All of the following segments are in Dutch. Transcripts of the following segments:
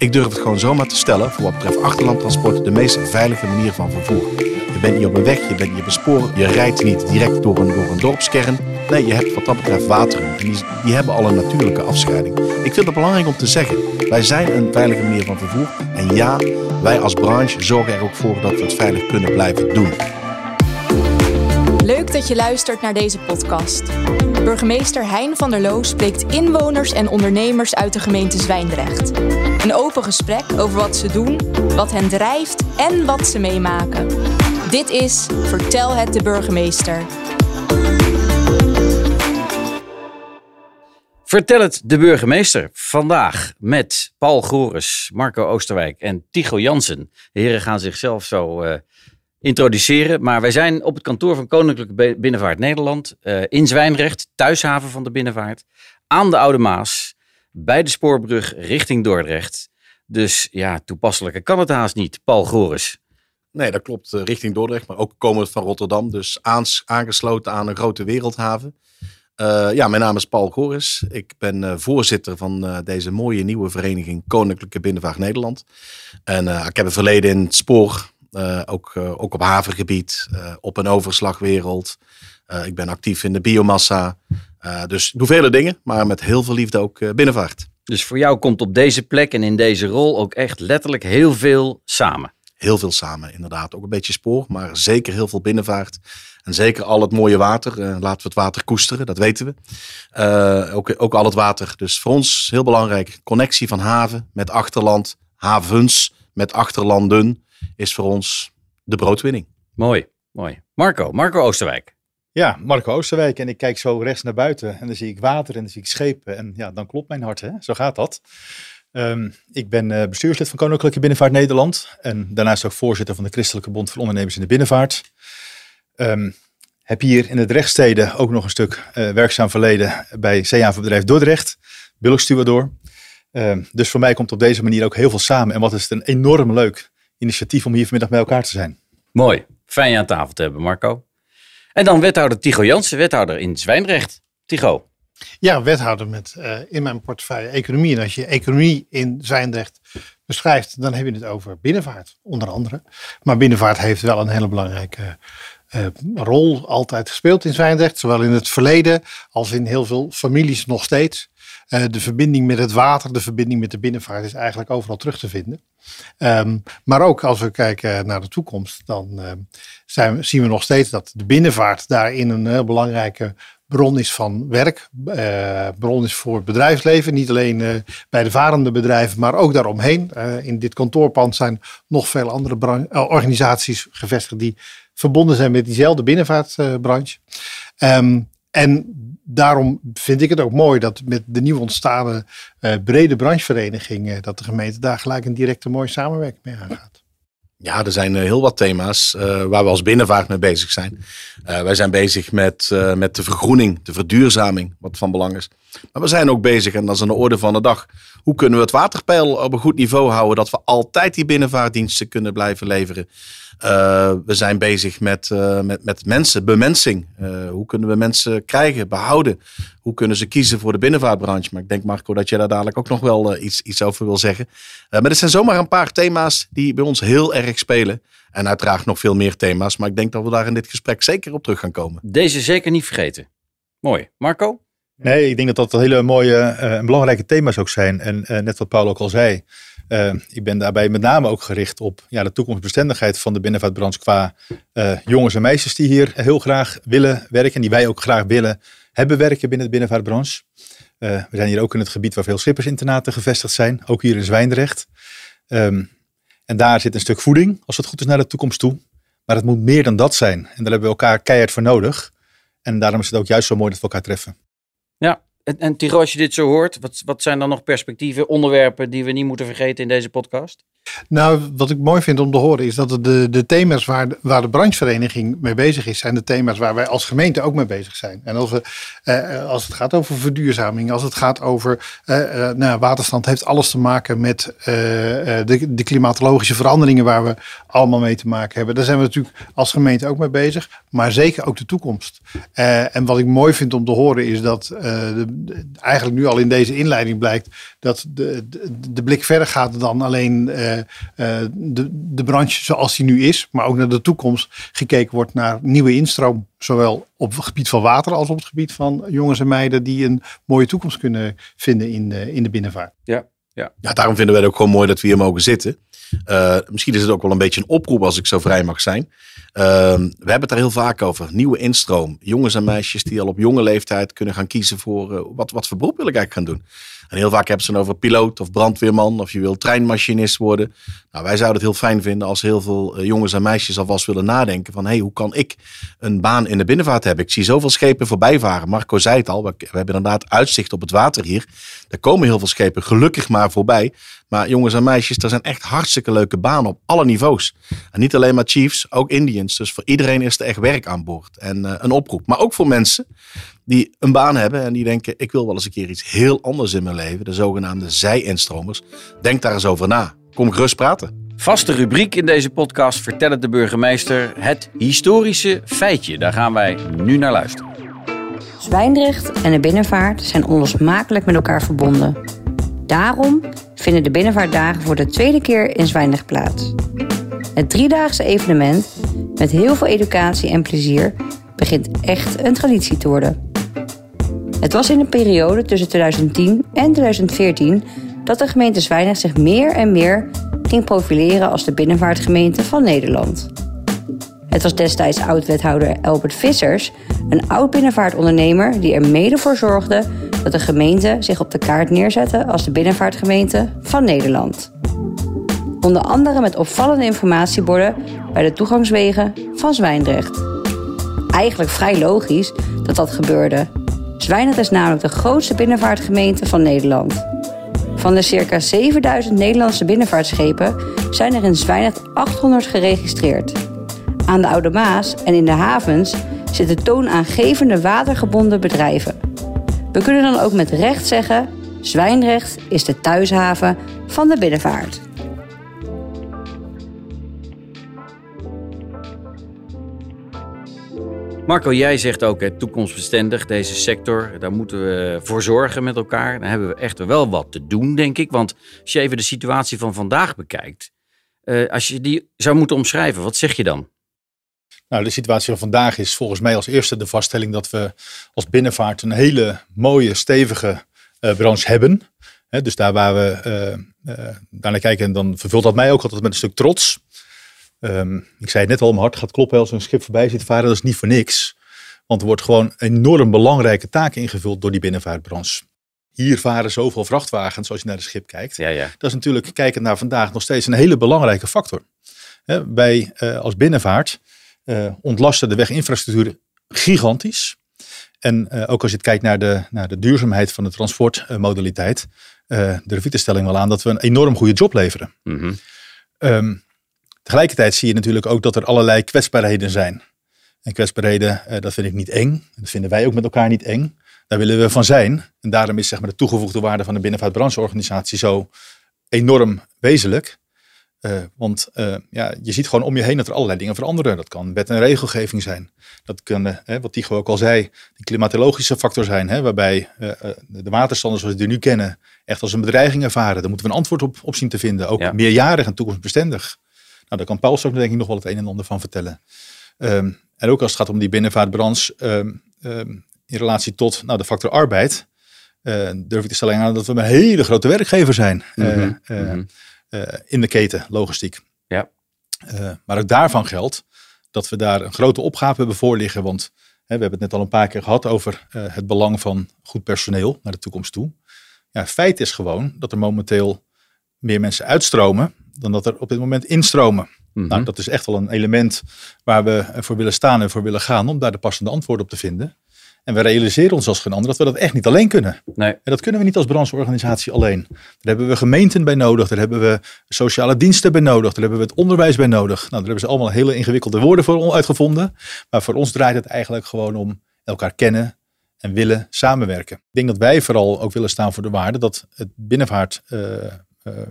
Ik durf het gewoon zomaar te stellen, voor wat betreft achterlandtransport, de meest veilige manier van vervoer. Je bent niet op een weg, je bent niet op je rijdt niet direct door een, door een dorpskern. Nee, je hebt wat dat betreft wateren. En die, die hebben al een natuurlijke afscheiding. Ik vind het belangrijk om te zeggen, wij zijn een veilige manier van vervoer. En ja, wij als branche zorgen er ook voor dat we het veilig kunnen blijven doen. Leuk dat je luistert naar deze podcast. Burgemeester Hein van der Loo spreekt inwoners en ondernemers uit de gemeente Zwijndrecht. Een open gesprek over wat ze doen, wat hen drijft en wat ze meemaken. Dit is Vertel het de burgemeester. Vertel het de burgemeester. Vandaag met Paul Goris, Marco Oosterwijk en Tycho Jansen. De heren gaan zichzelf zo uh, introduceren. Maar wij zijn op het kantoor van Koninklijke Binnenvaart Nederland. Uh, in Zwijnrecht, thuishaven van de binnenvaart. Aan de Oude Maas. Bij de spoorbrug richting Dordrecht. Dus ja, toepasselijker kan het haast niet. Paul Goris. Nee, dat klopt. Uh, richting Dordrecht, maar ook komend van Rotterdam. Dus aangesloten aan een grote wereldhaven. Uh, ja, mijn naam is Paul Goris. Ik ben voorzitter van deze mooie nieuwe vereniging Koninklijke Binnenvaart Nederland. En ik heb een verleden in het spoor, ook, ook op havengebied, op een overslagwereld. ik ben actief in de biomassa. dus ik doe vele dingen, maar met heel veel liefde ook binnenvaart. Dus voor jou komt op deze plek en in deze rol ook echt letterlijk heel veel samen. Heel veel samen, inderdaad. Ook een beetje spoor, maar zeker heel veel binnenvaart. En zeker al het mooie water. Laten we het water koesteren, dat weten we. Ook, ook al het water. Dus voor ons heel belangrijk. Connectie van haven met achterland. Havens met achterlanden is voor ons de broodwinning. Mooi, mooi. Marco, Marco Oosterwijk. Ja, Marco Oosterwijk. En ik kijk zo rechts naar buiten en dan zie ik water en dan zie ik schepen. En ja, dan klopt mijn hart, hè? Zo gaat dat. Um, ik ben uh, bestuurslid van Koninklijke Binnenvaart Nederland. En daarnaast ook voorzitter van de Christelijke Bond voor Ondernemers in de Binnenvaart. Um, heb hier in het rechtsteden ook nog een stuk uh, werkzaam verleden bij zeehavenbedrijf Dordrecht. Billigstuurder. Uh, dus voor mij komt op deze manier ook heel veel samen. En wat is het een enorm leuk initiatief om hier vanmiddag bij elkaar te zijn. Mooi. Fijn je aan tafel te hebben, Marco. En dan wethouder Tigo Jansen, wethouder in Zwijndrecht. Tigo. Ja, wethouder met uh, in mijn portefeuille economie. En als je economie in Zwijndrecht beschrijft, dan heb je het over binnenvaart, onder andere. Maar binnenvaart heeft wel een hele belangrijke uh, rol altijd gespeeld in Zwijndrecht. Zowel in het verleden als in heel veel families nog steeds. Uh, de verbinding met het water, de verbinding met de binnenvaart is eigenlijk overal terug te vinden. Um, maar ook als we kijken naar de toekomst, dan zijn, zien we nog steeds dat de binnenvaart daarin een heel belangrijke bron is van werk, uh, bron is voor het bedrijfsleven. Niet alleen uh, bij de varende bedrijven, maar ook daaromheen. In dit kantoorpand zijn nog veel andere organisaties gevestigd die verbonden zijn met diezelfde binnenvaartbranche. Um, en daarom vind ik het ook mooi dat met de nieuw ontstaande brede branchevereniging, dat de gemeente daar gelijk een directe mooie samenwerking mee aangaat. Ja, er zijn heel wat thema's waar we als binnenvaart mee bezig zijn. Wij zijn bezig met, met de vergroening, de verduurzaming, wat van belang is. Maar we zijn ook bezig, en dat is aan de orde van de dag, hoe kunnen we het waterpeil op een goed niveau houden, dat we altijd die binnenvaartdiensten kunnen blijven leveren. Uh, we zijn bezig met, uh, met, met mensen, bemensing. Uh, hoe kunnen we mensen krijgen, behouden? Hoe kunnen ze kiezen voor de binnenvaartbranche? Maar ik denk Marco dat je daar dadelijk ook nog wel iets, iets over wil zeggen. maar er zijn zomaar een paar thema's die bij ons heel erg spelen. En uiteraard nog veel meer thema's. Maar ik denk dat we daar in dit gesprek zeker op terug gaan komen. Deze zeker niet vergeten. Mooi. Marco? Nee, ik denk dat dat hele mooie en belangrijke thema's ook zijn. En net wat Paul ook al zei. Uh, ik ben daarbij met name ook gericht op ja, de toekomstbestendigheid van de binnenvaartbranche qua uh, jongens en meisjes die hier heel graag willen werken en die wij ook graag willen hebben werken binnen de binnenvaartbranche. Uh, we zijn hier ook in het gebied waar veel schippersinternaten gevestigd zijn, ook hier in Zwijndrecht. Um, en daar zit een stuk voeding, als het goed is, naar de toekomst toe. Maar het moet meer dan dat zijn. En daar hebben we elkaar keihard voor nodig. En daarom is het ook juist zo mooi dat we elkaar treffen. Ja, en, en Tiro, als je dit zo hoort, wat, wat zijn dan nog perspectieven, onderwerpen die we niet moeten vergeten in deze podcast? Nou, wat ik mooi vind om te horen is dat de, de thema's waar, waar de branchevereniging mee bezig is, zijn de thema's waar wij als gemeente ook mee bezig zijn. En als, we, eh, als het gaat over verduurzaming, als het gaat over eh, eh, nou, waterstand, heeft alles te maken met eh, de, de klimatologische veranderingen waar we allemaal mee te maken hebben. Daar zijn we natuurlijk als gemeente ook mee bezig, maar zeker ook de toekomst. en wat ik mooi vind om te horen is dat de, eigenlijk nu al in deze inleiding blijkt dat de, de, de blik verder gaat dan alleen de, de branche zoals die nu is, maar ook naar de toekomst gekeken wordt naar nieuwe instroom. Zowel op het gebied van water als op het gebied van jongens en meiden die een mooie toekomst kunnen vinden in de, in de binnenvaart. Ja, ja. ja, daarom vinden wij het ook gewoon mooi dat we hier mogen zitten. Uh, misschien is het ook wel een beetje een oproep als ik zo vrij mag zijn. Uh, we hebben het daar heel vaak over. Nieuwe instroom. Jongens en meisjes die al op jonge leeftijd kunnen gaan kiezen voor uh, wat, wat voor beroep wil ik eigenlijk gaan doen. En heel vaak hebben ze het over piloot of brandweerman of je wil treinmachinist worden. Nou, wij zouden het heel fijn vinden als heel veel eh, jongens en meisjes alvast willen nadenken van hé, hey, hoe kan ik een baan in de binnenvaart hebben? Ik zie zoveel schepen voorbij varen. Marco zei het al, we, hebben inderdaad uitzicht op het water hier. Er komen heel veel schepen gelukkig maar voorbij. Maar jongens en meisjes, er zijn echt hartstikke leuke banen op alle niveaus. En niet alleen maar Chiefs, ook Indians. Dus voor iedereen is er echt werk aan boord. En uh, een oproep. Maar ook voor mensen die een baan hebben en die denken: ik wil wel eens een keer iets heel anders in mijn leven. De zogenaamde zij-instromers. Denk daar eens over na. Kom gerust praten. Vaste rubriek in deze podcast vertelt de burgemeester het historische feitje. Daar gaan wij nu naar luisteren. Zwijndrecht en de binnenvaart zijn onlosmakelijk met elkaar verbonden. Daarom vinden de binnenvaartdagen voor de tweede keer in Zwijndrecht plaats. Het driedaagse evenement, met heel veel educatie en plezier, begint echt een traditie te worden. Het was in de periode tussen 2010 en 2014 dat de gemeente Zwijndrecht zich meer en meer ging profileren als de binnenvaartgemeente van Nederland. Het was destijds oud-wethouder Albert Vissers, een oud-binnenvaartondernemer die er mede voor zorgde dat de gemeente zich op de kaart neerzette als de binnenvaartgemeente van Nederland. Onder andere met opvallende informatieborden bij de toegangswegen van Zwijndrecht. Eigenlijk vrij logisch dat dat gebeurde. Zwijndrecht is namelijk de grootste binnenvaartgemeente van Nederland. Van de circa 7000 Nederlandse binnenvaartschepen zijn er in Zwijndrecht 800 geregistreerd. Aan de Oude Maas en in de havens zitten toonaangevende watergebonden bedrijven. We kunnen dan ook met recht zeggen: Zwijndrecht is de thuishaven van de binnenvaart. Marco, jij zegt ook toekomstbestendig, deze sector, daar moeten we voor zorgen met elkaar. Daar hebben we echt wel wat te doen, denk ik. Want als je even de situatie van vandaag bekijkt, uh, als je die zou moeten omschrijven, wat zeg je dan? Nou, de situatie van vandaag is volgens mij als eerste de vaststelling dat we als binnenvaart een hele mooie, stevige uh, branche hebben. He, dus daar waar we uh, naar kijken, dan vervult dat mij ook altijd met een stuk trots. Um, ik zei het net al, mijn hart gaat kloppen als een schip voorbij zit varen. Dat is niet voor niks. Want er wordt gewoon enorm belangrijke taken ingevuld door die binnenvaartbranche. Hier varen zoveel vrachtwagens als je naar het schip kijkt. Ja, ja. Dat is natuurlijk, kijkend naar vandaag, nog steeds een hele belangrijke factor. He, wij als binnenvaart uh, ontlasten de weginfrastructuur gigantisch. En uh, ook als je kijkt naar de, naar de duurzaamheid van de transportmodaliteit, durf ik de stelling wel aan dat we een enorm goede job leveren. Mm -hmm. um, tegelijkertijd zie je natuurlijk ook dat er allerlei kwetsbaarheden zijn. En kwetsbaarheden, dat vind ik niet eng. Dat vinden wij ook met elkaar niet eng. Daar willen we van zijn. En daarom is zeg maar, de toegevoegde waarde van de binnenvaartbrancheorganisatie zo enorm wezenlijk. Uh, want uh, ja, je ziet gewoon om je heen dat er allerlei dingen veranderen. Dat kan wet en regelgeving zijn. Dat kan, uh, wat Tycho ook al zei, die klimatologische factor zijn. Hè, waarbij de waterstanden zoals we die nu kennen echt als een bedreiging ervaren. Daar moeten we een antwoord op, op zien te vinden. Ook ja. meerjarig en toekomstbestendig. Nou, daar kan Paul ook denk ik nog wel het een en ander van vertellen. Um, en ook als het gaat om die binnenvaartbranche um, um, in relatie tot nou, de factor arbeid. durf ik te stellen aan dat we een hele grote werkgever zijn. Mm -hmm. mm -hmm. Uh, in de keten, logistiek. Ja. Maar ook daarvan geldt dat we daar een grote opgave hebben voor liggen. Want hè, we hebben het net al een paar keer gehad over het belang van goed personeel naar de toekomst toe. Ja, feit is gewoon dat er momenteel meer mensen uitstromen dan dat er op dit moment instromen. Mhm. Nou, dat is echt wel een element waar we voor willen staan en voor willen gaan om daar de passende antwoorden op te vinden. En we realiseren ons als geen ander dat we dat echt niet alleen kunnen. Nee. En dat kunnen we niet als brancheorganisatie alleen. Daar hebben we gemeenten bij nodig, daar hebben we sociale diensten bij nodig, daar hebben we het onderwijs bij nodig. Nou, daar hebben ze allemaal hele ingewikkelde woorden voor uitgevonden. Maar voor ons draait het eigenlijk gewoon om elkaar kennen en willen samenwerken. Ik denk dat wij vooral ook willen staan voor de waarde dat het binnenvaartbedrijf uh, uh,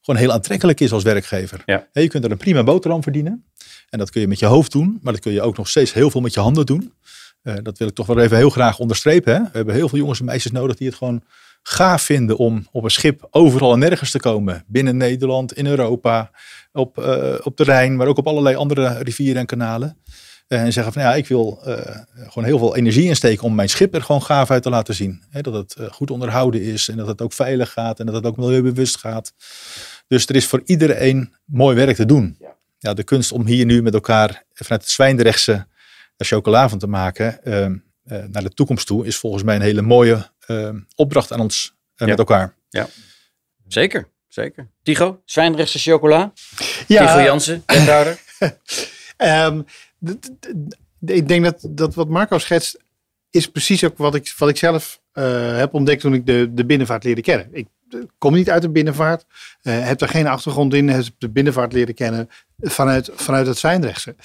gewoon heel aantrekkelijk is als werkgever. Ja. Je kunt er een prima boterham verdienen. En dat kun je met je hoofd doen, maar dat kun je ook nog steeds heel veel met je handen doen. Uh, dat wil ik toch wel even heel graag onderstrepen. Hè? We hebben heel veel jongens en meisjes nodig die het gewoon gaaf vinden om op een schip overal en nergens te komen. Binnen Nederland, in Europa, op, uh, op de Rijn, maar ook op allerlei andere rivieren en kanalen. En zeggen van ja, ik wil uh, gewoon heel veel energie insteken om mijn schip er gewoon gaaf uit te laten zien. dat het goed onderhouden is en dat het ook veilig gaat en dat het ook milieubewust gaat. Dus er is voor iedereen mooi werk te doen. Ja. ja de kunst om hier nu met elkaar vanuit het Zwijndrechtse chocola van te maken uh, naar de toekomst toe, is volgens mij een hele mooie opdracht aan ons uh, met elkaar. Ja, zeker. Zeker. Tigo, Zwijndrechtse chocola. Ja. Tigo Jansen, wethouder. um, ik denk dat, dat wat Marco schetst, is precies ook wat ik, wat ik zelf heb ontdekt toen ik de, de binnenvaart leerde kennen. Ik kom niet uit de binnenvaart, uh, heb er geen achtergrond in, heb de binnenvaart leren kennen vanuit, vanuit het Zwijndrechtse.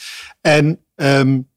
En um,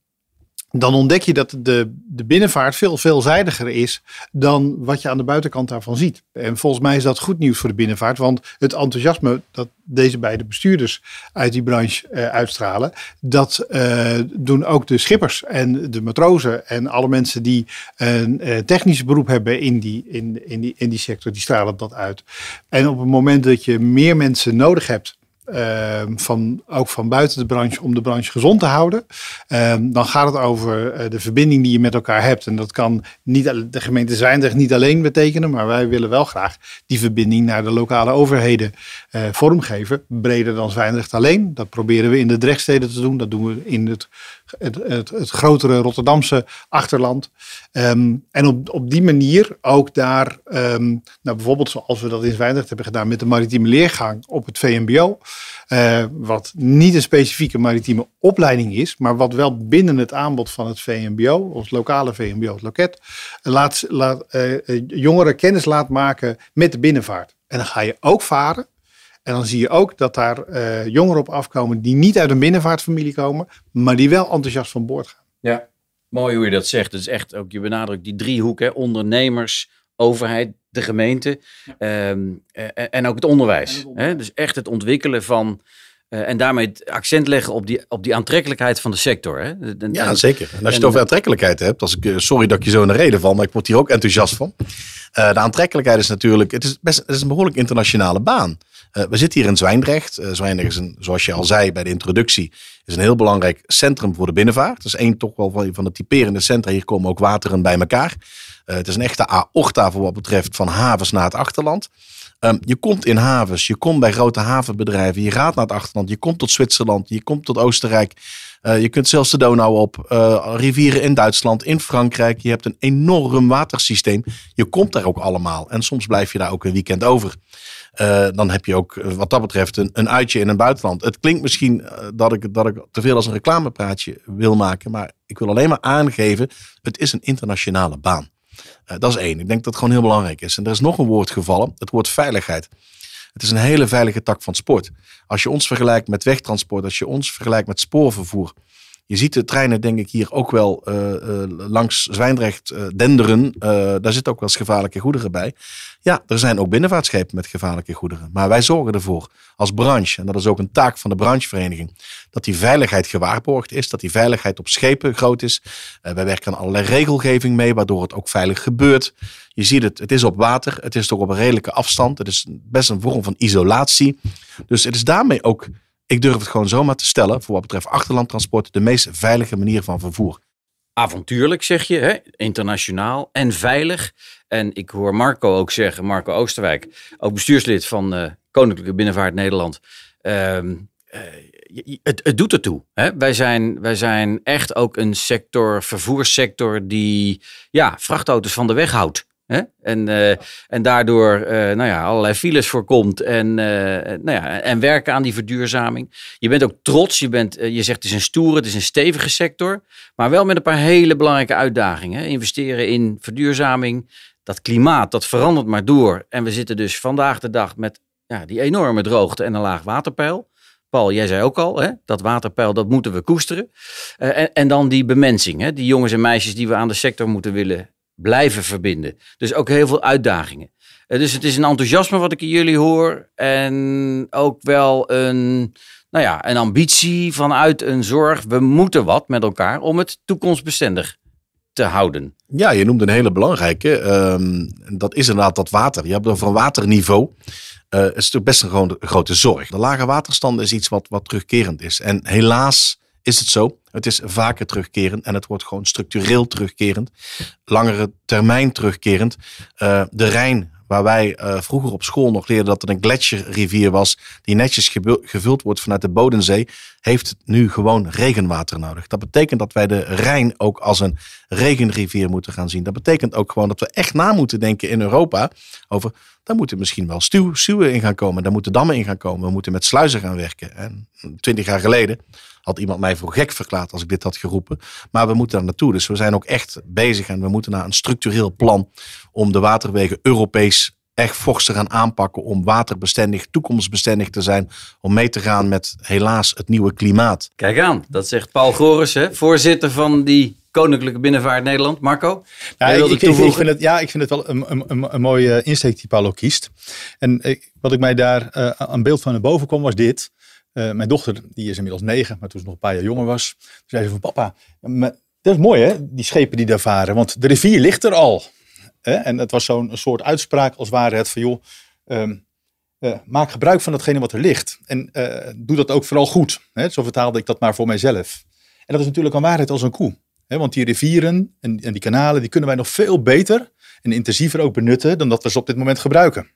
dan ontdek je dat de, de binnenvaart veel veelzijdiger is dan wat je aan de buitenkant daarvan ziet. En volgens mij is dat goed nieuws voor de binnenvaart, want het enthousiasme dat deze beide bestuurders uit die branche uh, uitstralen, dat uh, doen ook de schippers en de matrozen en alle mensen die een uh, technisch beroep hebben in die, in, in, die, in die sector, die stralen dat uit. En op het moment dat je meer mensen nodig hebt Ehm, van, ook van buiten de branche om de branche gezond te houden. Ehm, dan gaat het over eh, de verbinding die je met elkaar hebt. En dat kan niet de gemeente Zwijndrecht niet alleen betekenen, maar wij willen wel graag die verbinding naar de lokale overheden uh, vormgeven. Breder dan Zwijndrecht alleen. Dat proberen we in de Drechtsteden te doen. Dat doen we in het het, het, het, grotere Rotterdamse achterland. Ehm, en op, op die manier ook daar, um, nou bijvoorbeeld zoals we dat in Zwijndrecht hebben gedaan met de maritieme leergang op het VMBO. Eh, wat niet een specifieke maritieme opleiding is, maar wat wel binnen het aanbod van het VMBO, ons lokale VMBO, het loket, laat, laat, uh, jongeren kennis laat maken met de binnenvaart. En dan ga je ook varen en dan zie je ook dat daar uh, jongeren op afkomen die niet uit een binnenvaartfamilie komen, maar die wel enthousiast van boord gaan. Ja, mooi hoe je dat zegt. Het is echt ook, je benadrukt die driehoek, hè? ondernemers, overheid, de gemeente um, en ook het onderwijs. Hè? Dus echt het ontwikkelen van uh, en daarmee het accent leggen op die, op die aantrekkelijkheid van de sector. Hè? ja, zeker. En als je het over aantrekkelijkheid hebt, als ik, sorry dat ik je zo in de reden val, maar ik word hier ook enthousiast van. Uh, de aantrekkelijkheid is natuurlijk, het is, best, het is een behoorlijk internationale baan. Uh, we zitten hier in Zwijndrecht. Uh, Zwijndrecht is een, zoals je al zei bij de introductie, is een heel belangrijk centrum voor de binnenvaart. Het is één toch wel van, van de typerende centra. Hier komen ook wateren bij elkaar. Uh, het is een echte aorta voor wat betreft van havens naar het achterland. Um, je komt in havens, je komt bij grote havenbedrijven, je gaat naar het achterland, je komt tot Zwitserland, je komt tot Oostenrijk. Uh, je kunt zelfs de Donau op, uh, rivieren in Duitsland, in Frankrijk. Je hebt een enorm watersysteem. Je komt daar ook allemaal. En soms blijf je daar ook een weekend over. Uh, dan heb je ook wat dat betreft een, een uitje in een buitenland. Het klinkt misschien dat, ik, dat ik te veel als een reclamepraatje wil maken. Maar ik wil alleen maar aangeven, het is een internationale baan. Uh, dat is één. Ik denk dat het gewoon heel belangrijk is. En er is nog een woord gevallen, het woord veiligheid. Het is een hele veilige tak van sport. Als je ons vergelijkt met wegtransport, als je ons vergelijkt met spoorvervoer, je ziet de treinen, denk ik, hier ook wel uh, uh, langs Zwijndrecht uh, denderen. daar zitten ook wel eens gevaarlijke goederen bij. Ja, er zijn ook binnenvaartschepen met gevaarlijke goederen. Maar wij zorgen ervoor als branche, en dat is ook een taak van de branchevereniging, dat die veiligheid gewaarborgd is, dat die veiligheid op schepen groot is. wij werken aan allerlei regelgeving mee, waardoor het ook veilig gebeurt. Je ziet het, het is op water, het is toch op een redelijke afstand. Het is best een vorm van isolatie. Dus het is daarmee ook ik durf het gewoon zomaar te stellen, voor wat betreft achterlandtransport, de meest veilige manier van vervoer. Avontuurlijk zeg je, hè? internationaal en veilig. En ik hoor Marco ook zeggen, Marco Oosterwijk, ook bestuurslid van uh, Koninklijke Binnenvaart Nederland. Uh, uh, het, het, doet ertoe. Hè? Wij, zijn, wij zijn echt ook een sector, vervoerssector, die ja, vrachtauto's van de weg houdt. Hè? En, uh, en daardoor uh, nou ja, allerlei files voorkomt en, uh, nou ja, en werken aan die verduurzaming. Je bent ook trots, je, bent, je zegt het is een stoere, het is een stevige sector, maar wel met een paar hele belangrijke uitdagingen. Hè? Investeren in verduurzaming, dat klimaat, dat verandert maar door. En we zitten dus vandaag de dag met ja, die enorme droogte en een laag waterpeil. Paul, jij zei ook al, hè, dat waterpeil, dat moeten we koesteren. en, en dan die bemensing, hè, die jongens en meisjes die we aan de sector moeten willen blijven verbinden. Dus ook heel veel uitdagingen. Uh, dus het is een enthousiasme wat ik in jullie hoor. En ook wel een, nou ja, een ambitie vanuit een zorg. We moeten wat met elkaar om het toekomstbestendig te houden. Ja, je noemt een hele belangrijke. Ehm, dat is inderdaad dat water. Je hebt over een waterniveau. Uh, het is natuurlijk best een grote, grote zorg. De lage waterstanden is iets wat, wat terugkerend is. En helaas is het zo. Het is vaker terugkerend en het wordt gewoon structureel terugkerend. Langere termijn terugkerend. Uh, de Rijn waar wij uh, vroeger op school nog leerden dat het een gletsjerrivier was, die netjes gevuld wordt vanuit de Bodensee, heeft nu gewoon regenwater nodig. Dat betekent dat wij de Rijn ook als een regenrivier moeten gaan zien. Dat betekent ook gewoon dat we echt na moeten denken in Europa over, daar moeten misschien wel stuw, stuwen in gaan komen, daar moeten dammen in gaan komen, we moeten met sluizen gaan werken. En twintig jaar geleden had iemand mij voor gek verklaard als ik dit had geroepen. Maar we moeten daar naartoe. Dus we zijn ook echt bezig en we moeten naar een structureel plan om de waterwegen Europees echt fors te gaan aanpakken om waterbestendig, toekomstbestendig te zijn. Om mee te gaan met helaas het nieuwe klimaat. Kijk aan, dat zegt Paul Goris, hè? voorzitter van die Koninklijke Binnenvaart Nederland. Marco? Ja, ik, ik, ik, vind het, ja, ik vind het wel een, een, een, een mooie insteek die Paulo kiest. En ik, wat ik mij daar uh, aan beeld van naar boven kwam was dit. Uh, mijn dochter, die is inmiddels negen, maar toen ze nog een paar jaar jonger was, zei ze van papa, dat is mooi hè, die schepen die daar varen, want de rivier ligt er al. En het was zo'n soort uitspraak als ware het van joh, um, uh, maak gebruik van datgene wat er ligt. En uh, doe dat ook vooral goed. Zo vertaalde ik dat maar voor mijzelf. En dat is natuurlijk een waarheid als een koe. Want die rivieren en, en die kanalen, die kunnen wij nog veel beter en intensiever ook benutten dan dat we ze op dit moment gebruiken.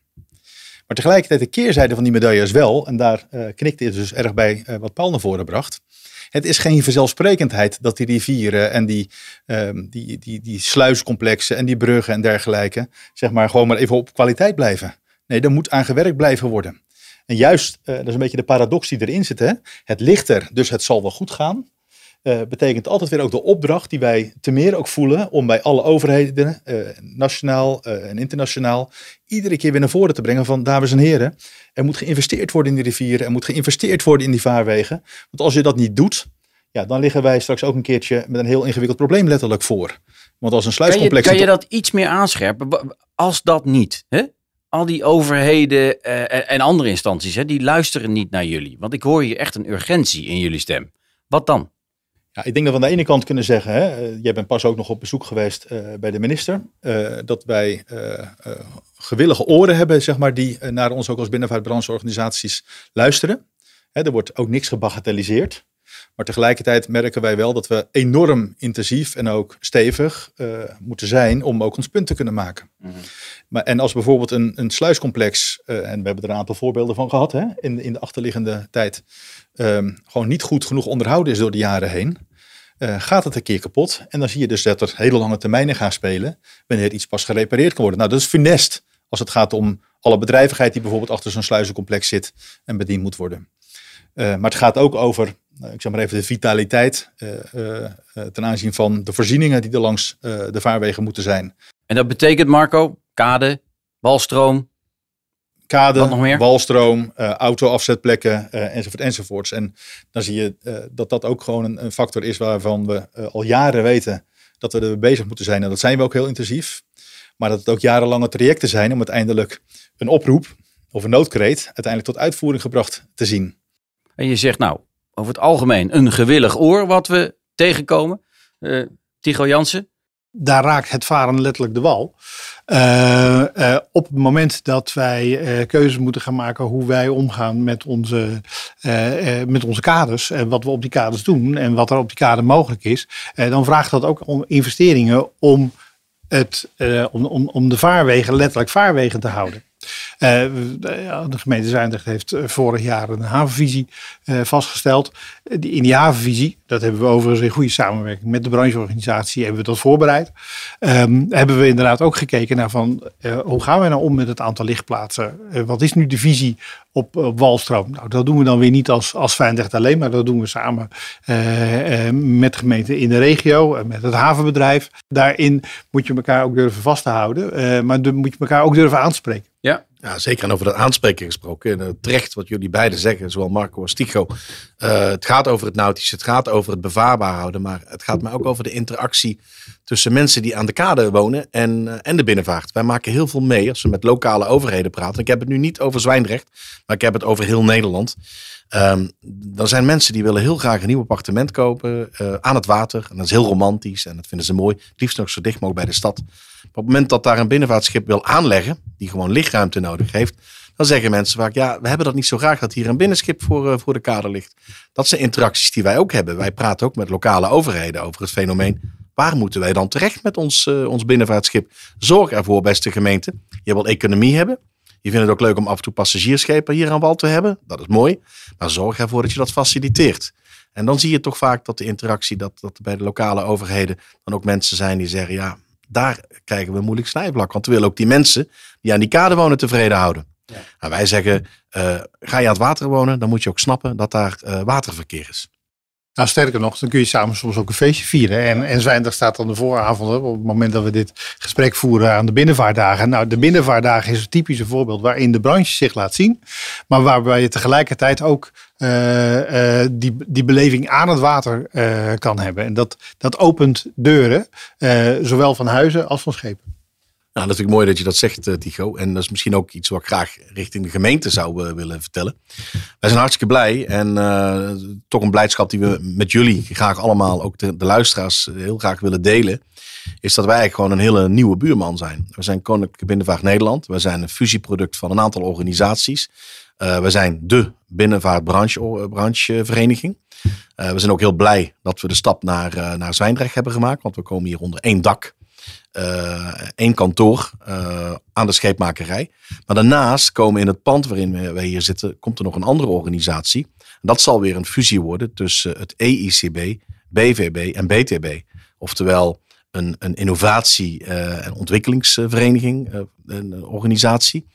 Maar tegelijkertijd de keerzijde van die medaille is wel, en daar uh, knikte het dus erg bij uh, wat Paul naar voren bracht. Het is geen vanzelfsprekendheid dat die rivieren en die, uh, die, die, die sluiscomplexen en die bruggen en dergelijke, zeg maar gewoon maar even op kwaliteit blijven. Nee, er moet aan gewerkt blijven worden. En juist, uh, dat is een beetje de paradox die erin zit. Hè? Het ligt er, dus het zal wel goed gaan. Uh, betekent altijd weer ook de opdracht die wij te meer ook voelen om bij alle overheden, uh, nationaal uh, en internationaal, iedere keer weer naar voren te brengen van dames en heren, er moet geïnvesteerd worden in die rivieren, er moet geïnvesteerd worden in die vaarwegen. Want als je dat niet doet, ja, dan liggen wij straks ook een keertje met een heel ingewikkeld probleem letterlijk voor. Want als een sluiscomplex... Kan je, kan je dat iets meer aanscherpen? Als dat niet, hè? al die overheden en andere instanties, hè, die luisteren niet naar jullie. Want ik hoor hier echt een urgentie in jullie stem. Wat dan? Ja, ik denk dat we aan de ene kant kunnen zeggen, hè, eh, jij bent pas ook nog op bezoek geweest uh, bij de minister, uh, dat wij uh, gewillige oren hebben, zeg maar, die naar ons ook als binnenvaartbrancheorganisaties luisteren. Hè, er wordt ook niks gebagatelliseerd. Maar tegelijkertijd merken wij wel dat we enorm intensief en ook stevig moeten zijn om ook ons punt te kunnen maken. Mm -hmm. maar, en als bijvoorbeeld een, een sluiscomplex, en we hebben er een aantal voorbeelden van gehad hè, in, in de achterliggende tijd, um, gewoon niet goed genoeg onderhouden is door de jaren heen, uh, gaat het een keer kapot. En dan zie je dus dat er hele lange termijnen gaan spelen wanneer iets pas gerepareerd kan worden. Nou, dat is funest als het gaat om alle bedrijvigheid die bijvoorbeeld achter zo'n sluizencomplex zit en bediend moet worden. Uh, maar het gaat ook over, uh, ik zeg maar even, de vitaliteit ten aanzien van de voorzieningen die er langs de vaarwegen moeten zijn. En dat betekent, Marco, kade, walstroom, kade, walstroom, uh, autoafzetplekken uh, enzovoort enzovoorts. En dan zie je uh, dat dat ook gewoon een, een, factor is waarvan we al jaren weten dat we er bezig moeten zijn. En dat zijn we ook heel intensief. Maar dat het ook jarenlange trajecten zijn om uiteindelijk een oproep of een noodkreet uiteindelijk tot uitvoering gebracht te zien. En je zegt nou, over het algemeen een gewillig oor wat we tegenkomen. Tigo Jansen? Daar raakt het varen letterlijk de wal. Uh, uh, op het moment dat wij uh, keuzes moeten gaan maken hoe wij omgaan met onze, met onze kaders en wat we op die kaders doen en wat er op die kader mogelijk is, dan vraagt dat ook om investeringen om, het, om, om, om de vaarwegen letterlijk vaarwegen te houden. Uh, de gemeente Zwijndrecht heeft vorig jaar een havenvisie uh, vastgesteld. in die havenvisie, dat hebben we overigens in goede samenwerking met de brancheorganisatie, hebben we dat voorbereid. Um, hebben we inderdaad ook gekeken naar van uh, hoe gaan we nou om met het aantal lichtplaatsen? wat is nu de visie op, op walstroom? Nou, dat doen we dan weer niet als, als alleen, maar dat doen we samen met de gemeente in de regio, met het havenbedrijf. Daarin moet je elkaar ook durven vast te houden, maar de, moet je elkaar ook durven aanspreken. Ja. Ja, zeker en over dat aanspreken gesproken. En terecht wat jullie beiden zeggen, zowel Marco als Tycho. Uh, het gaat over het nautische, het gaat over het bevaarbaar houden. Maar het gaat mij ook over de interactie tussen mensen die aan de kade wonen en, eh, en de binnenvaart. Wij maken heel veel mee als we met lokale overheden praten. Ik heb het nu niet over Zwijndrecht, maar ik heb het over heel Nederland. Um, dan zijn mensen die willen heel graag een nieuw appartement kopen uh, aan het water. En dat is heel romantisch en dat vinden ze mooi. Het liefst nog zo dicht mogelijk bij de stad. Maar op het moment dat daar een binnenvaartschip wil aanleggen, die gewoon lichtruimte nodig heeft, dan zeggen mensen vaak, ja, we hebben dat niet zo graag dat hier een binnenschip voor, uh, voor de kade ligt. Dat zijn interacties die wij ook hebben. Wij praten ook met lokale overheden over het fenomeen. Waar moeten wij dan terecht met ons, uh, ons binnenvaartschip? Zorg ervoor, beste gemeente. Je wil economie hebben. Je vindt het ook leuk om af en toe passagiersschepen hier aan wal te hebben. Dat is mooi. Maar zorg ervoor dat je dat faciliteert. En dan zie je toch vaak dat de interactie, dat, dat bij de lokale overheden dan ook mensen zijn die zeggen, ja, daar krijgen we een moeilijk snijvlak. Want we willen ook die mensen die aan die kade wonen tevreden houden. Ja. En wij zeggen, uh, ga je aan het water wonen, dan moet je ook snappen dat daar uh, waterverkeer is. Nou, sterker nog, dan kun je samen soms ook een feestje vieren. En, en staat dan de vooravond, op het moment dat we dit gesprek voeren aan de binnenvaartdagen. Nou, de binnenvaartdagen is een typische voorbeeld waarin de branche zich laat zien. Maar waarbij je tegelijkertijd ook uh, uh, die, die beleving aan het water uh, kan hebben. En dat, dat opent deuren, zowel van huizen als van schepen. Nou, natuurlijk mooi dat je dat zegt, uh, Tycho. En dat is misschien ook iets wat ik graag richting de gemeente zou uh, willen vertellen. Wij zijn hartstikke blij en uh, toch een blijdschap die we met jullie graag allemaal, ook de, luisteraars, heel graag willen delen. Is dat wij eigenlijk gewoon een hele nieuwe buurman zijn. We zijn Koninklijke Binnenvaart Nederland. We zijn een fusieproduct van een aantal organisaties. we zijn de binnenvaartbranchevereniging. we zijn ook heel blij dat we de stap naar, naar Zwijndrecht hebben gemaakt. Want we komen hier onder één dak één kantoor uh, aan de scheepmakerij. Maar daarnaast komen in het pand waarin wij hier zitten, komt er nog een andere organisatie. Dat zal weer een fusie worden tussen het EICB, BVB en BTB. Oftewel een, een innovatie- uh, en ontwikkelingsvereniging, een organisatie.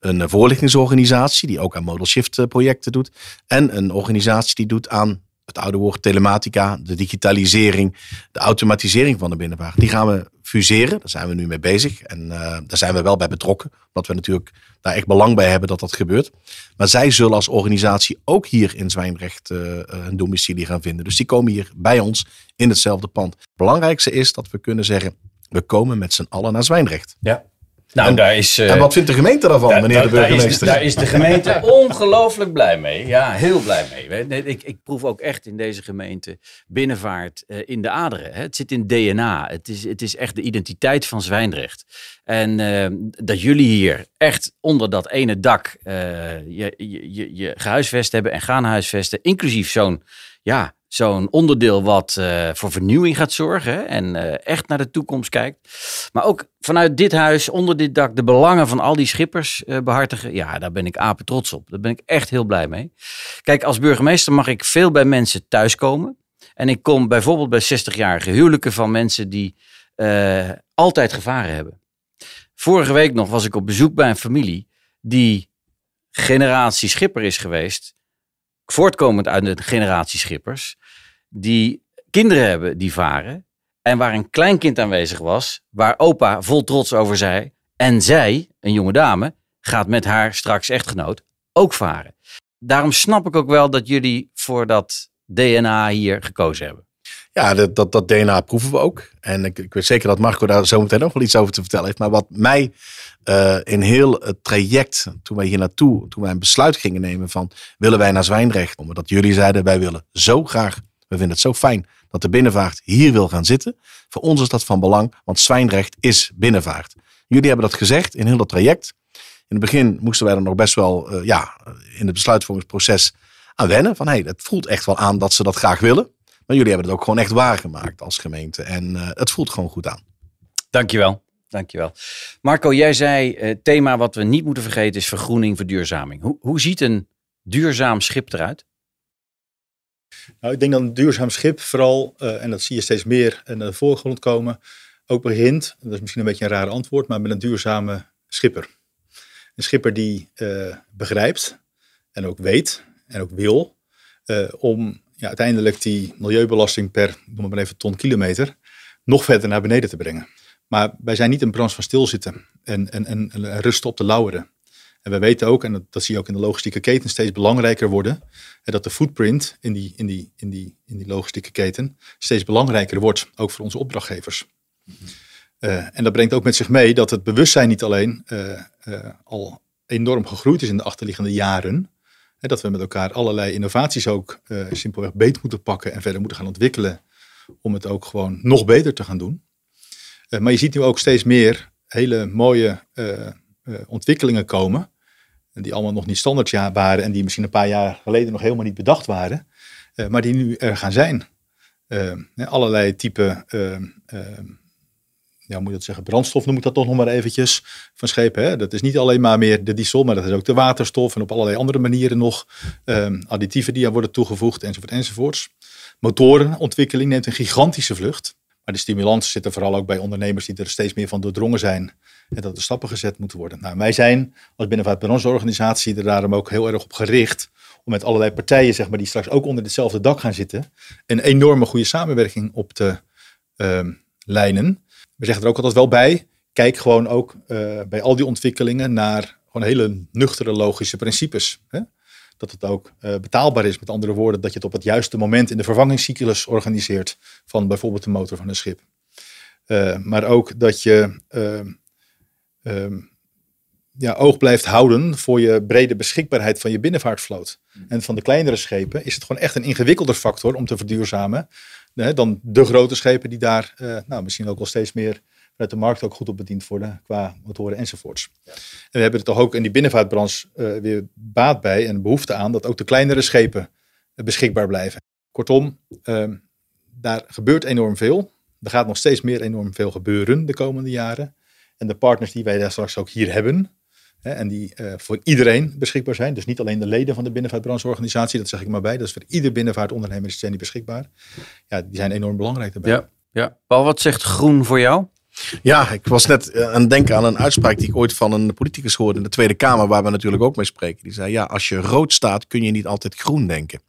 Een voorlichtingsorganisatie die ook aan model shift projecten doet. En een organisatie die doet aan het oude woord telematica, de digitalisering, de automatisering van de binnenvaart. Die gaan we fuseren. Daar zijn we nu mee bezig. En uh, daar zijn we wel bij betrokken. Omdat we natuurlijk daar echt belang bij hebben dat dat gebeurt. Maar zij zullen als organisatie ook hier in Zwijndrecht uh, een domicilie gaan vinden. Dus die komen hier bij ons in hetzelfde pand. Het belangrijkste is dat we kunnen zeggen, we komen met z'n allen naar Zwijndrecht. Ja. Nou, en, daar is, uh, en wat vindt de gemeente daarvan, daar, meneer de burgemeester? Daar is, de, daar is de gemeente ongelooflijk blij mee. Ja, heel blij mee. Ik, ik proef ook echt in deze gemeente binnenvaart uh, in de aderen. Hè. Het zit in DNA. Het is, het is echt de identiteit van Zwijndrecht. En uh, dat jullie hier echt onder dat ene dak je, je, je gehuisvest hebben en gaan huisvesten. Inclusief zo'n ja, zo'n onderdeel wat uh, voor vernieuwing gaat zorgen en uh, echt naar de toekomst kijkt. Maar ook vanuit dit huis, onder dit dak, de belangen van al die schippers uh, behartigen. Ja, daar ben ik apen trots op. Daar ben ik echt heel blij mee. Kijk, als burgemeester mag ik veel bij mensen thuiskomen. En ik kom bijvoorbeeld bij 60-jarige huwelijken van mensen die altijd gevaren hebben. Vorige week nog was ik op bezoek bij een familie die generatie schipper is geweest voortkomend uit de generatie schippers, die kinderen hebben die varen. En waar een kleinkind aanwezig was, waar opa vol trots over zei. En zij, een jonge dame, gaat met haar straks echtgenoot ook varen. Daarom snap ik ook wel dat jullie voor dat DNA hier gekozen hebben. Ja, dat, dat, dat DNA proeven we ook. En ik, ik weet zeker dat Marco daar zo meteen nog wel iets over te vertellen heeft. Maar wat mij uh, in heel het traject, toen wij hier naartoe, toen wij een besluit gingen nemen van willen wij naar Zwijndrecht, omdat jullie zeiden wij willen zo graag, we vinden het zo fijn dat de binnenvaart hier wil gaan zitten. Voor ons is dat van belang, want Zwijndrecht is binnenvaart. Jullie hebben dat gezegd in heel dat traject. In het begin moesten wij er nog best wel uh, ja, in het besluitvormingsproces aan wennen. Van hé, hey, het voelt echt wel aan dat ze dat graag willen. Maar jullie hebben het ook gewoon echt waargemaakt als gemeente. En uh, het voelt gewoon goed aan. Dankjewel. Dankjewel. Marco, jij zei het uh, thema wat we niet moeten vergeten is vergroening, verduurzaming. Hoe, hoe ziet een duurzaam schip eruit? Nou, ik denk dat een duurzaam schip vooral, uh, en dat zie je steeds meer naar de voorgrond komen, ook begint, dat is misschien een beetje een raar antwoord, maar met een duurzame schipper. Een schipper die uh, begrijpt en ook weet en ook wil om ja, uiteindelijk die milieubelasting per, noem maar even, ton kilometer, nog verder naar beneden te brengen. Maar wij zijn niet een branche van stilzitten en, en, en, en rusten op de lauweren. En we weten ook, en dat, dat, zie je ook in de logistieke keten steeds belangrijker worden, dat de footprint in die, in, die, in, die, in die logistieke keten steeds belangrijker wordt, ook voor onze opdrachtgevers. en dat brengt ook met zich mee dat het bewustzijn niet alleen al enorm gegroeid is in de achterliggende jaren. Hè, dat we met elkaar allerlei innovaties ook simpelweg beter moeten pakken en verder moeten gaan ontwikkelen. Om het ook gewoon nog beter te gaan doen. maar je ziet nu ook steeds meer hele mooie ontwikkelingen komen die allemaal nog niet standaard waren en die misschien een paar jaar geleden nog helemaal niet bedacht waren, uh, maar die nu er gaan zijn. Uh, allerlei type, ja, moet je dat zeggen, brandstof noem ik dat toch nog maar eventjes, van schepen. Hè? Dat is niet alleen maar meer de diesel, maar dat is ook de waterstof en op allerlei andere manieren nog ehm, additieven die er worden toegevoegd enzovoort enzovoorts. Motorenontwikkeling neemt een gigantische vlucht. Maar de stimulans zit er vooral ook bij ondernemers die er steeds meer van doordrongen zijn. En dat er stappen gezet moeten worden. Nou, wij zijn als binnenvaartbrancheorganisatie er daarom ook heel erg op gericht. Om met allerlei partijen, zeg maar, die straks ook onder hetzelfde dak gaan zitten. Een enorme goede samenwerking op te uh, lijnen. We zeggen er ook altijd wel bij. Kijk gewoon ook uh, bij al die ontwikkelingen naar gewoon hele nuchtere logische principes. Hè? dat het ook uh, betaalbaar is. Met andere woorden, dat je het op het juiste moment in de vervangingscyclus organiseert van bijvoorbeeld de motor van een schip. Uh, maar ook dat je uh, ja, oog blijft houden voor je brede beschikbaarheid van je binnenvaartvloot. Mm. En van de kleinere schepen is het gewoon echt een ingewikkelder factor om te verduurzamen dan de grote schepen die daar nou, misschien ook wel steeds meer dat de markt ook goed op bediend worden qua motoren enzovoorts. Ja. En we hebben er toch ook in die binnenvaartbranche uh, weer baat bij en behoefte aan dat ook de kleinere schepen uh, beschikbaar blijven. Kortom, uh, daar gebeurt enorm veel. Er gaat nog steeds meer enorm veel gebeuren de komende jaren. En de partners die wij daar straks ook hier hebben, hè, en die uh, voor iedereen beschikbaar zijn, dus niet alleen de leden van de binnenvaartbrancheorganisatie, dat zeg ik maar bij, dat is voor ieder binnenvaartondernemer zijn die beschikbaar. Ja, die zijn enorm belangrijk daarbij. Ja, ja. Paul, wat zegt groen voor jou? Ja, ik was net eh, aan het denken aan een uitspraak die ik ooit van een politicus hoorde in de Tweede Kamer, waar we natuurlijk ook mee spreken. Die zei, ja, als je rood staat, kun je niet altijd groen denken.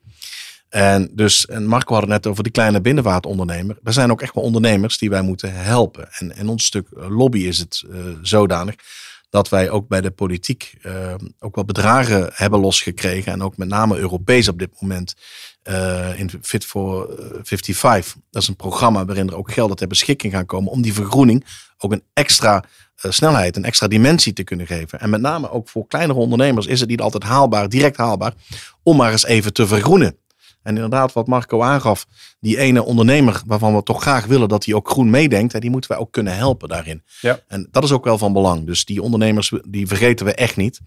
En dus, en Marco had het net over die kleine binnenvaartondernemer. Er zijn ook echt wel ondernemers die wij moeten helpen. En in ons stuk eh, lobby is het uh, zodanig dat wij ook bij de politiek uh, ook wel bedragen hebben losgekregen. En ook met name Europees op dit moment in Fit for 55. Dat is een programma waarin er ook gelden ter beschikking gaan komen om die vergroening ook een extra snelheid, een extra dimensie te kunnen geven. En met name ook voor kleinere ondernemers is het niet altijd haalbaar, direct haalbaar, om maar eens even te vergroenen. En inderdaad, wat Marco aangaf, die ene ondernemer waarvan we toch graag willen dat hij ook groen meedenkt, die moeten wij ook kunnen helpen daarin. Ja. En dat is ook wel van belang. Dus die ondernemers, die vergeten we echt niet.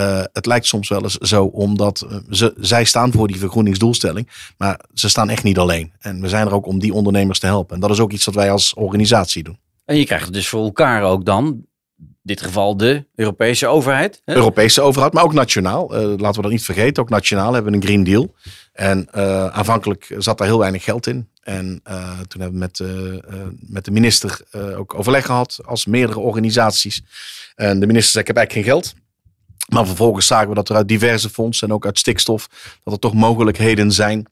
Uh, het lijkt soms wel eens zo, omdat uh, ze, zij staan voor die vergroeningsdoelstelling, maar ze staan echt niet alleen. En we zijn er ook om die ondernemers te helpen. En dat is ook iets wat wij als organisatie doen. En je krijgt het dus voor elkaar ook dan dit geval de Europese overheid. Hè? Europese overheid, maar ook nationaal. Uh, laten we dat niet vergeten. Ook nationaal hebben we een Green Deal. En uh, aanvankelijk zat daar heel weinig geld in. En uh, toen hebben we met, met de minister ook overleg gehad als meerdere organisaties. En de minister zei, ik heb eigenlijk geen geld. Maar vervolgens zagen we dat er uit diverse fondsen en ook uit stikstof, dat er toch mogelijkheden zijn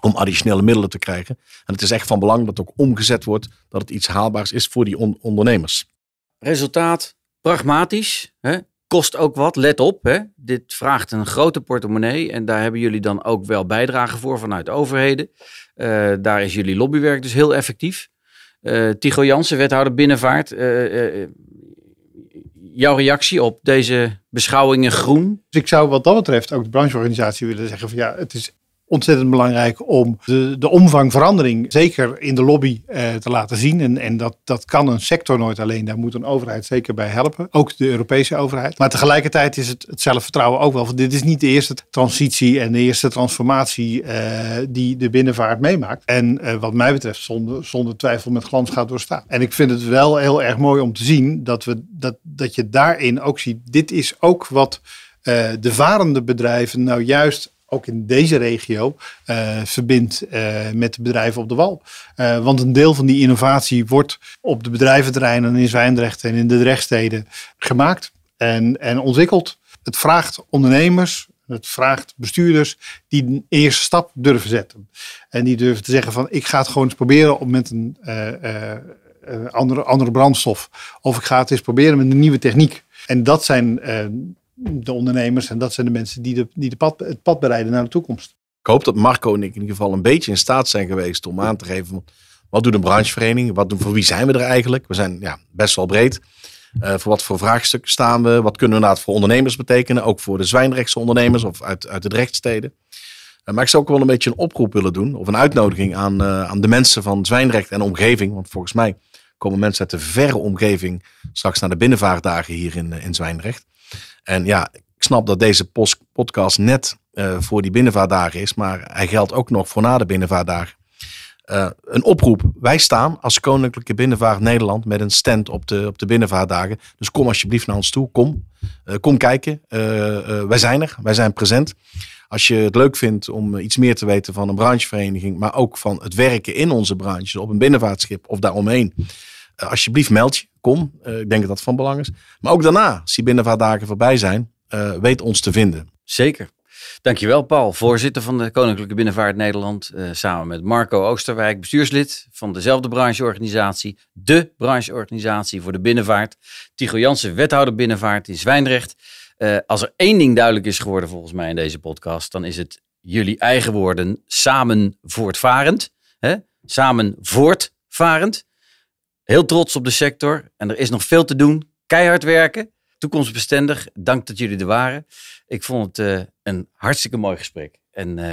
om additionele middelen te krijgen. En het is echt van belang dat het ook omgezet wordt, dat het iets haalbaars is voor die on ondernemers. Resultaat, pragmatisch, hè? kost ook wat, let op. Hè? Dit vraagt een grote portemonnee en daar hebben jullie dan ook wel bijdrage voor vanuit overheden. Uh, daar is jullie lobbywerk dus heel effectief. Uh, Tigo Jansen, wethouder binnenvaart. Uh, jouw reactie op deze beschouwingen groen? Dus ik zou wat dat betreft ook de brancheorganisatie willen zeggen van ja, het is ontzettend belangrijk om de, de omvang verandering, zeker in de lobby, eh, te laten zien. En, en dat, dat kan een sector nooit alleen. Daar moet een overheid zeker bij helpen. Ook de Europese overheid. Maar tegelijkertijd is het, het zelfvertrouwen ook wel. Dit is niet de eerste transitie en de eerste transformatie eh, die de binnenvaart meemaakt. En eh, wat mij betreft zonder, zonder twijfel met glans gaat doorstaan. En ik vind het wel heel erg mooi om te zien dat, we, dat, dat je daarin ook ziet. Dit is ook wat de varende bedrijven nou juist ook in deze regio uh, verbindt uh, met de bedrijven op de wal. Uh, want een deel van die innovatie wordt op de bedrijventerreinen in Zwijndrecht en in de Drechtsteden gemaakt en, en ontwikkeld. Het vraagt ondernemers, het vraagt bestuurders die een eerste stap durven zetten. En die durven te zeggen van ik ga het gewoon eens proberen om met een andere, andere brandstof. Of ik ga het eens proberen met een nieuwe techniek. En dat zijn de ondernemers en dat zijn de mensen die, de, die pad, het pad bereiden naar de toekomst. Ik hoop dat Marco en ik in ieder geval een beetje in staat zijn geweest om aan te geven Wat doet een branchevereniging? Wat voor wie zijn we er eigenlijk? We zijn ja, best wel breed. Uh, voor wat voor vraagstukken staan we? Wat kunnen we inderdaad voor ondernemers betekenen? Ook voor de zwijnrechtse ondernemers of uit, uit de rechtssteden. Uh, maar ik zou ook wel een beetje een oproep willen doen. Of een uitnodiging aan, uh, aan de mensen van Zwijnrecht en omgeving. Want volgens mij komen mensen uit de verre omgeving straks naar de binnenvaartdagen hier in, in Zwijndrecht. En ja, ik snap dat deze podcast net uh, voor die binnenvaartdagen is, maar hij geldt ook nog voor na de binnenvaartdagen. Uh, een oproep. Wij staan als Koninklijke Binnenvaart Nederland met een stand op de, op de binnenvaartdagen. Dus kom alsjeblieft naar ons toe. Kom. Uh, kom kijken. wij zijn er. Wij zijn present. Als je het leuk vindt om iets meer te weten van een branchevereniging, maar ook van het werken in onze branche, op een binnenvaartschip of daaromheen. alsjeblieft meld je. Kom. ik denk dat dat van belang is. Maar ook daarna, als die binnenvaartdagen voorbij zijn, weet ons te vinden. Zeker. Dankjewel Paul, voorzitter van de Koninklijke Binnenvaart Nederland. Uh, samen met Marco Oosterwijk, bestuurslid van dezelfde brancheorganisatie. De brancheorganisatie voor de binnenvaart. Tigo Jansen, wethouder binnenvaart in Zwijndrecht. Als er één ding duidelijk is geworden volgens mij in deze podcast, dan is het jullie eigen woorden samen voortvarend. Hè? Samen voortvarend. Heel trots op de sector en er is nog veel te doen. Keihard werken toekomstbestendig. Dank dat jullie er waren. Ik vond het uh, een hartstikke mooi gesprek. En uh,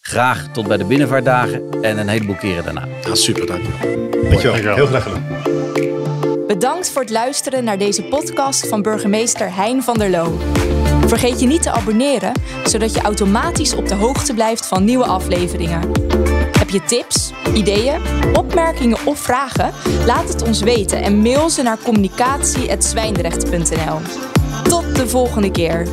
graag tot bij de binnenvaartdagen en een heleboel keren daarna. Ja, super, dank je. Dankjewel. Heel graag gedaan. Bedankt voor het luisteren naar deze podcast van burgemeester Hein van der Loo. Vergeet je niet te abonneren, zodat je automatisch op de hoogte blijft van nieuwe afleveringen. Heb je tips, ideeën, opmerkingen of vragen? Laat het ons weten en mail ze naar communicatie.zwijndrecht.nl. Tot de volgende keer.